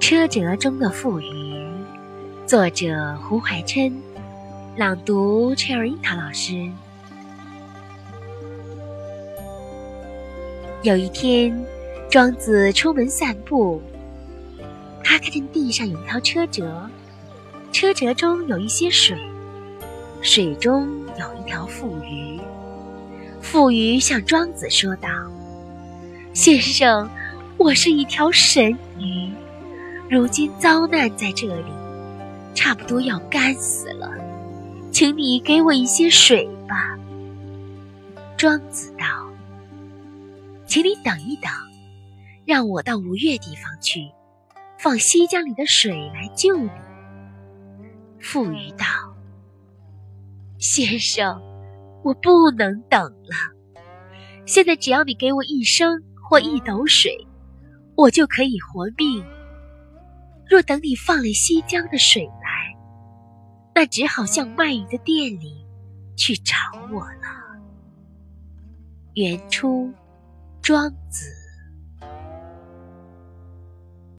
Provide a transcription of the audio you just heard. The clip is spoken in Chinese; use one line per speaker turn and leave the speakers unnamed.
车辙中的富余，作者胡怀琛，朗读 Cherry 樱桃老师。有一天，庄子出门散步，他看见地上有一条车辙，车辙中有一些水，水中有一条富鱼。富鱼向庄子说道：“先生，我是一条神鱼。”如今遭难在这里，差不多要干死了，请你给我一些水吧。庄子道：“请你等一等，让我到吴越地方去，放西江里的水来救你。”富余道：“先生，我不能等了。现在只要你给我一升或一斗水，我就可以活命。”若等你放了西江的水来，那只好向卖鱼的店里去找我了。原出《庄子》。